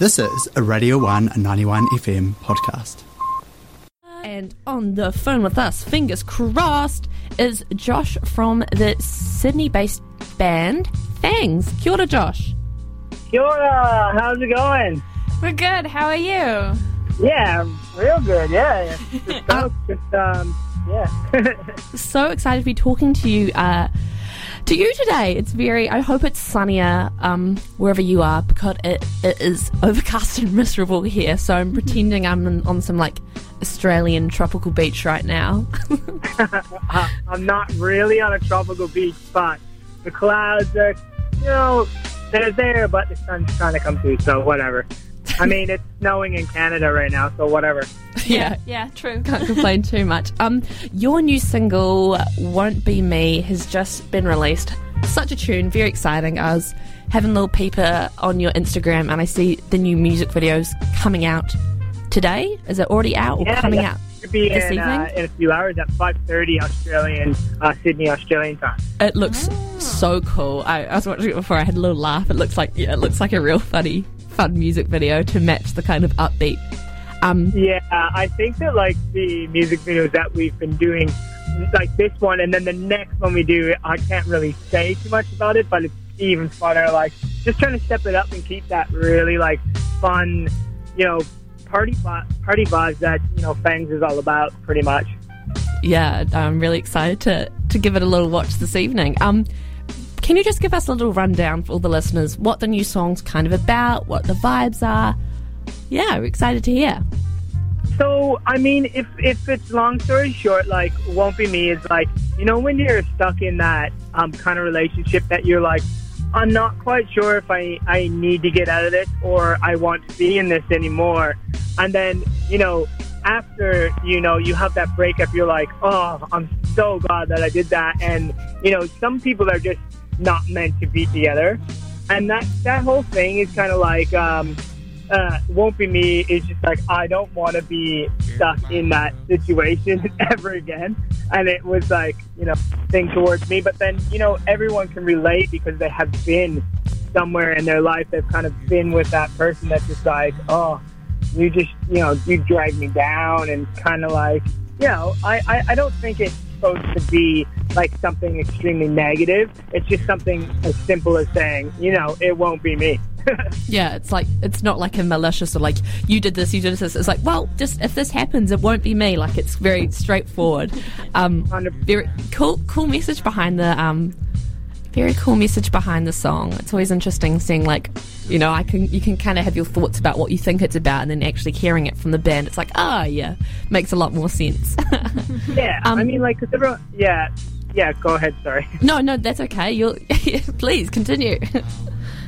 This is a Radio 1 91 FM podcast. And on the phone with us, fingers crossed, is Josh from the Sydney based band Fangs. Kia ora, Josh. Kia ora, how's it going? We're good. How are you? Yeah, real good. Yeah, just, just um, yeah. so excited to be talking to you. Uh, to you today. It's very. I hope it's sunnier um, wherever you are because it, it is overcast and miserable here. So I'm pretending I'm on some like Australian tropical beach right now. I'm not really on a tropical beach, but the clouds are, you know, they're there, but the sun's trying to come through. So whatever. I mean, it's snowing in Canada right now, so whatever. Yeah, Yeah, true. can't complain too much. Um, your new single "Won't Be Me" has just been released. Such a tune, very exciting. I was having a little peeper on your Instagram, and I see the new music videos coming out today. Is it already out or Yeah, coming yeah. out? It'll be This in, uh, evening? in a few hours at 5:30 Australian, uh, Sydney Australian time. It looks so cool. I, I was watching it before. I had a little laugh. It looks like yeah, it looks like a real funny, fun music video to match the kind of upbeat. Um, Yeah, I think that like the music videos that we've been doing, like this one, and then the next one we do, I can't really say too much about it, but it's even funner. Like just trying to step it up and keep that really like fun, you know, party party vibes that you know Fangs is all about, pretty much. yeah, I'm really excited to to give it a little watch this evening. Um, can you just give us a little rundown for all the listeners what the new song's kind of about, what the vibes are? Yeah, we're excited to hear. So, I mean, if if it's long story short, like won't be me is like you know when you're stuck in that um, kind of relationship that you're like, I'm not quite sure if I I need to get out of this or I want to be in this anymore, and then you know after you know you have that breakup, you're like, oh, I'm so glad that I did that, and you know some people are just not meant to be together, and that that whole thing is kind of like. Um, uh, won't be me It's just like I don't want to be stuck in that situation ever again. And it was like you know thing towards me, but then you know everyone can relate because they have been somewhere in their life. They've kind of been with that person that's just like oh you just you know you drag me down and kind of like you know I, I I don't think it's supposed to be like something extremely negative. It's just something as simple as saying you know it won't be me. Yeah, it's like it's not like a malicious or like you did this, you did this. It's like, well, just if this happens, it won't be me. Like it's very straightforward. Um, very cool, cool message behind the um, very cool message behind the song. It's always interesting seeing like, you know, I can you can kind of have your thoughts about what you think it's about, and then actually hearing it from the band, it's like, ah, yeah, makes a lot more sense. Yeah, Um, I mean, like, 'cause everyone, yeah, yeah. Go ahead. Sorry. no, no, that's okay. You'll please continue.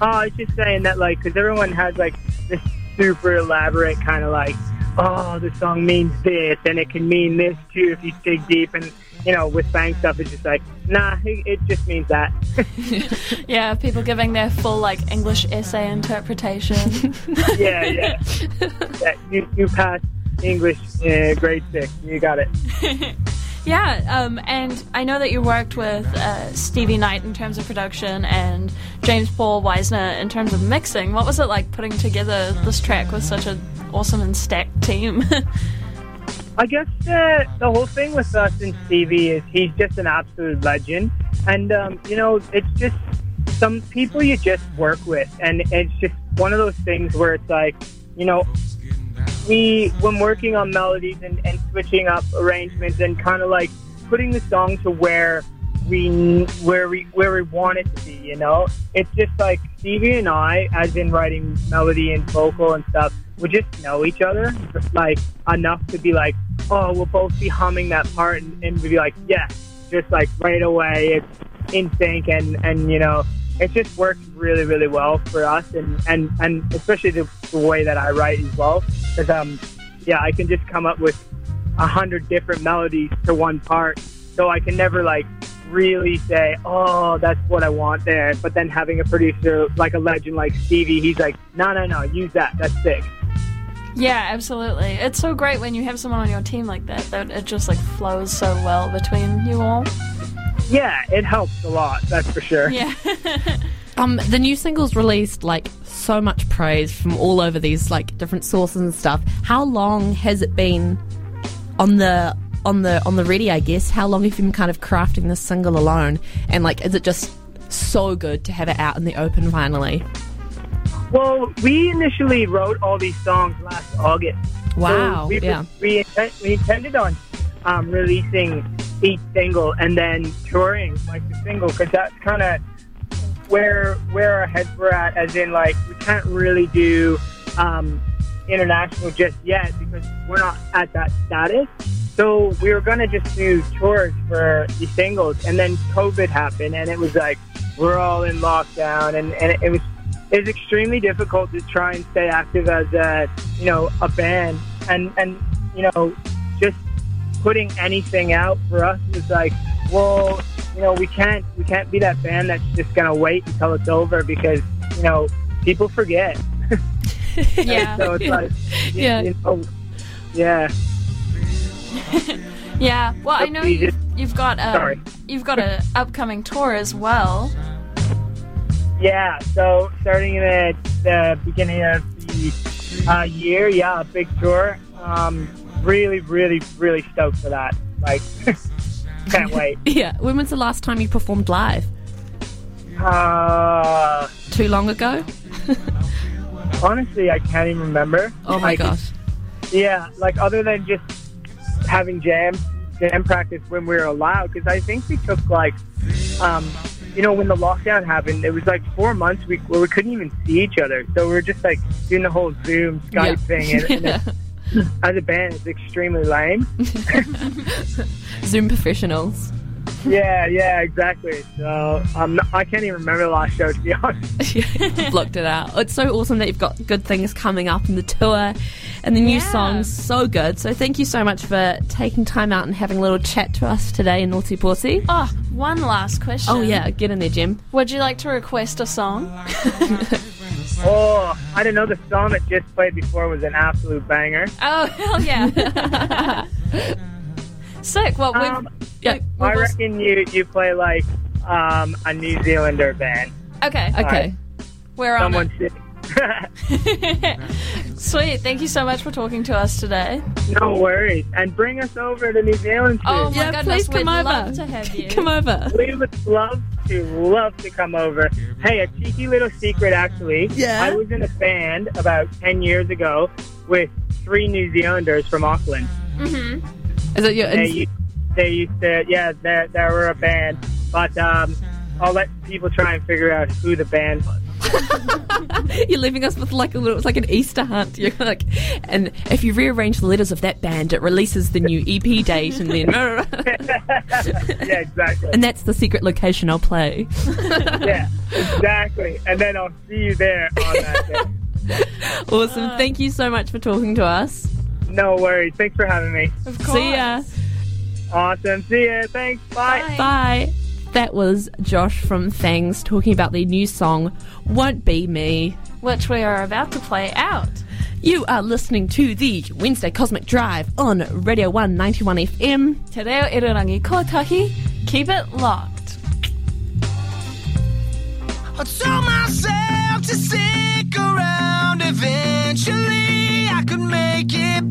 Oh, I was just saying that, like, because everyone has like this super elaborate kind of like, oh, the song means this, and it can mean this too if you dig deep. And you know, with bang stuff, it's just like, nah, it, it just means that. Yeah, people giving their full like English essay interpretation. yeah, yeah. yeah you you passed English uh, grade six. You got it. Yeah, um, and I know that you worked with uh, Stevie Knight in terms of production and James Paul Wisner in terms of mixing. What was it like putting together this track with such an awesome and stacked team? I guess uh, the whole thing with us and Stevie is he's just an absolute legend, and um, you know it's just some people you just work with, and it's just one of those things where it's like, you know, we when working on melodies and, and switching up arrangements and kind of like putting the song to where we where we where we want it to be, you know, it's just like Stevie and I, as in writing melody and vocal and stuff, we just know each other like enough to be like, oh, we'll both be humming that part and, and we'll be like, yeah, just like right away, it's in sync and and you know, it just works really really well for us and and and especially the, the way that I write as well, because um, yeah, I can just come up with a hundred different melodies to one part, so I can never like really say, oh, that's what I want there. But then having a producer like a legend like Stevie, he's like, no, no, no, use that. That's sick. yeah, absolutely. It's so great when you have someone on your team like that that it just like flows so well between you all. Yeah, it helps a lot. That's for sure. Yeah. Um, the new single's released like so much praise from all over these like different sources and stuff. How long has it been on the on the on the ready? I guess. How long have you been kind of crafting this single alone? And like, is it just so good to have it out in the open finally? Well, we initially wrote all these songs last August. Wow. So we, yeah. We, we intended on um, releasing each single and then touring like the single because that's kind of where where our heads were at. As in, like we can't really do um, international just yet because we're not at that status. So we were gonna just do tours for the singles, and then COVID happened, and it was like we're all in lockdown, and, and it, was it was extremely difficult to try and stay active as a you know a band, and and you know putting anything out for us was like, well, you know we can't we can't be that band that's just gonna wait until it's over because you know people forget. Yeah. so it's like, Yeah. you know, yeah. Yeah. Well, I know you've, you've got a Sorry. you've got a upcoming tour as well. Yeah, so starting at the beginning of the uh, year, yeah, a big tour. Um, really, really, really stoked for that. Like, can't wait. Yeah. When was the last time you performed live? Uh, Too long ago? honestly, I can't even remember. Oh my Like, gosh. Yeah, like other than just having jam jam practice when we were allowed, because I think we took like, um, you know, when the lockdown happened, it was like four months we, where we couldn't even see each other. So we were just like doing the whole Zoom Skype Yeah. thing, and, and Yeah. it, as a band, it's extremely lame. Zoom professionals. Yeah, yeah, exactly. So um, I can't even remember the last show to be honest. Blocked it out. It's so awesome that you've got good things coming up in the tour and the new Yeah. songs. So good. So thank you so much for taking time out and having a little chat to us today in Ōtepoti. Oh, one last question. Oh, yeah. Get in there, Jim. Would you like to request a song? Oh, I didn't know the song that just played before was an absolute banger. Oh, hell yeah. Sick. Well, we've, Um, Yeah. we- I reckon you you play like um, a New Zealander band. okay, Okay. we're on Someone it. should. Sweet. Thank you so much for talking to us today. no worries, and bring us over to New Zealand too. Oh my Yeah, goodness, please come we'd over. love to have you. Come over. We would love to, love to come over. Hey, a cheeky little secret actually. Yeah? I was in a band about 10 years ago with three New Zealanders from Auckland. Mhm. Is it your. They, used- they used to, yeah, they, they were a band. But um, I'll let people try and figure out who the band was. You're leaving us with like a little, it's like an Easter hunt. You're like, and if you rearrange the letters of that band, it releases the new EP date, and then, yeah, exactly. and that's the secret location I'll play. yeah, exactly. And then I'll see you there on that day. Awesome. Thank you so much for talking to us. No worries. Thanks for having me. Of course. See ya. Awesome. See ya. Thanks. Bye. Bye. Bye. That was Josh from Fangs talking about their new song, Won't Be Me. Which we are about to play out. You are listening to the Wednesday Cosmic Drive on Radio 191 FM. Te reo irirangi kotahi. Keep it locked. I told myself to stick around. Eventually, I could make it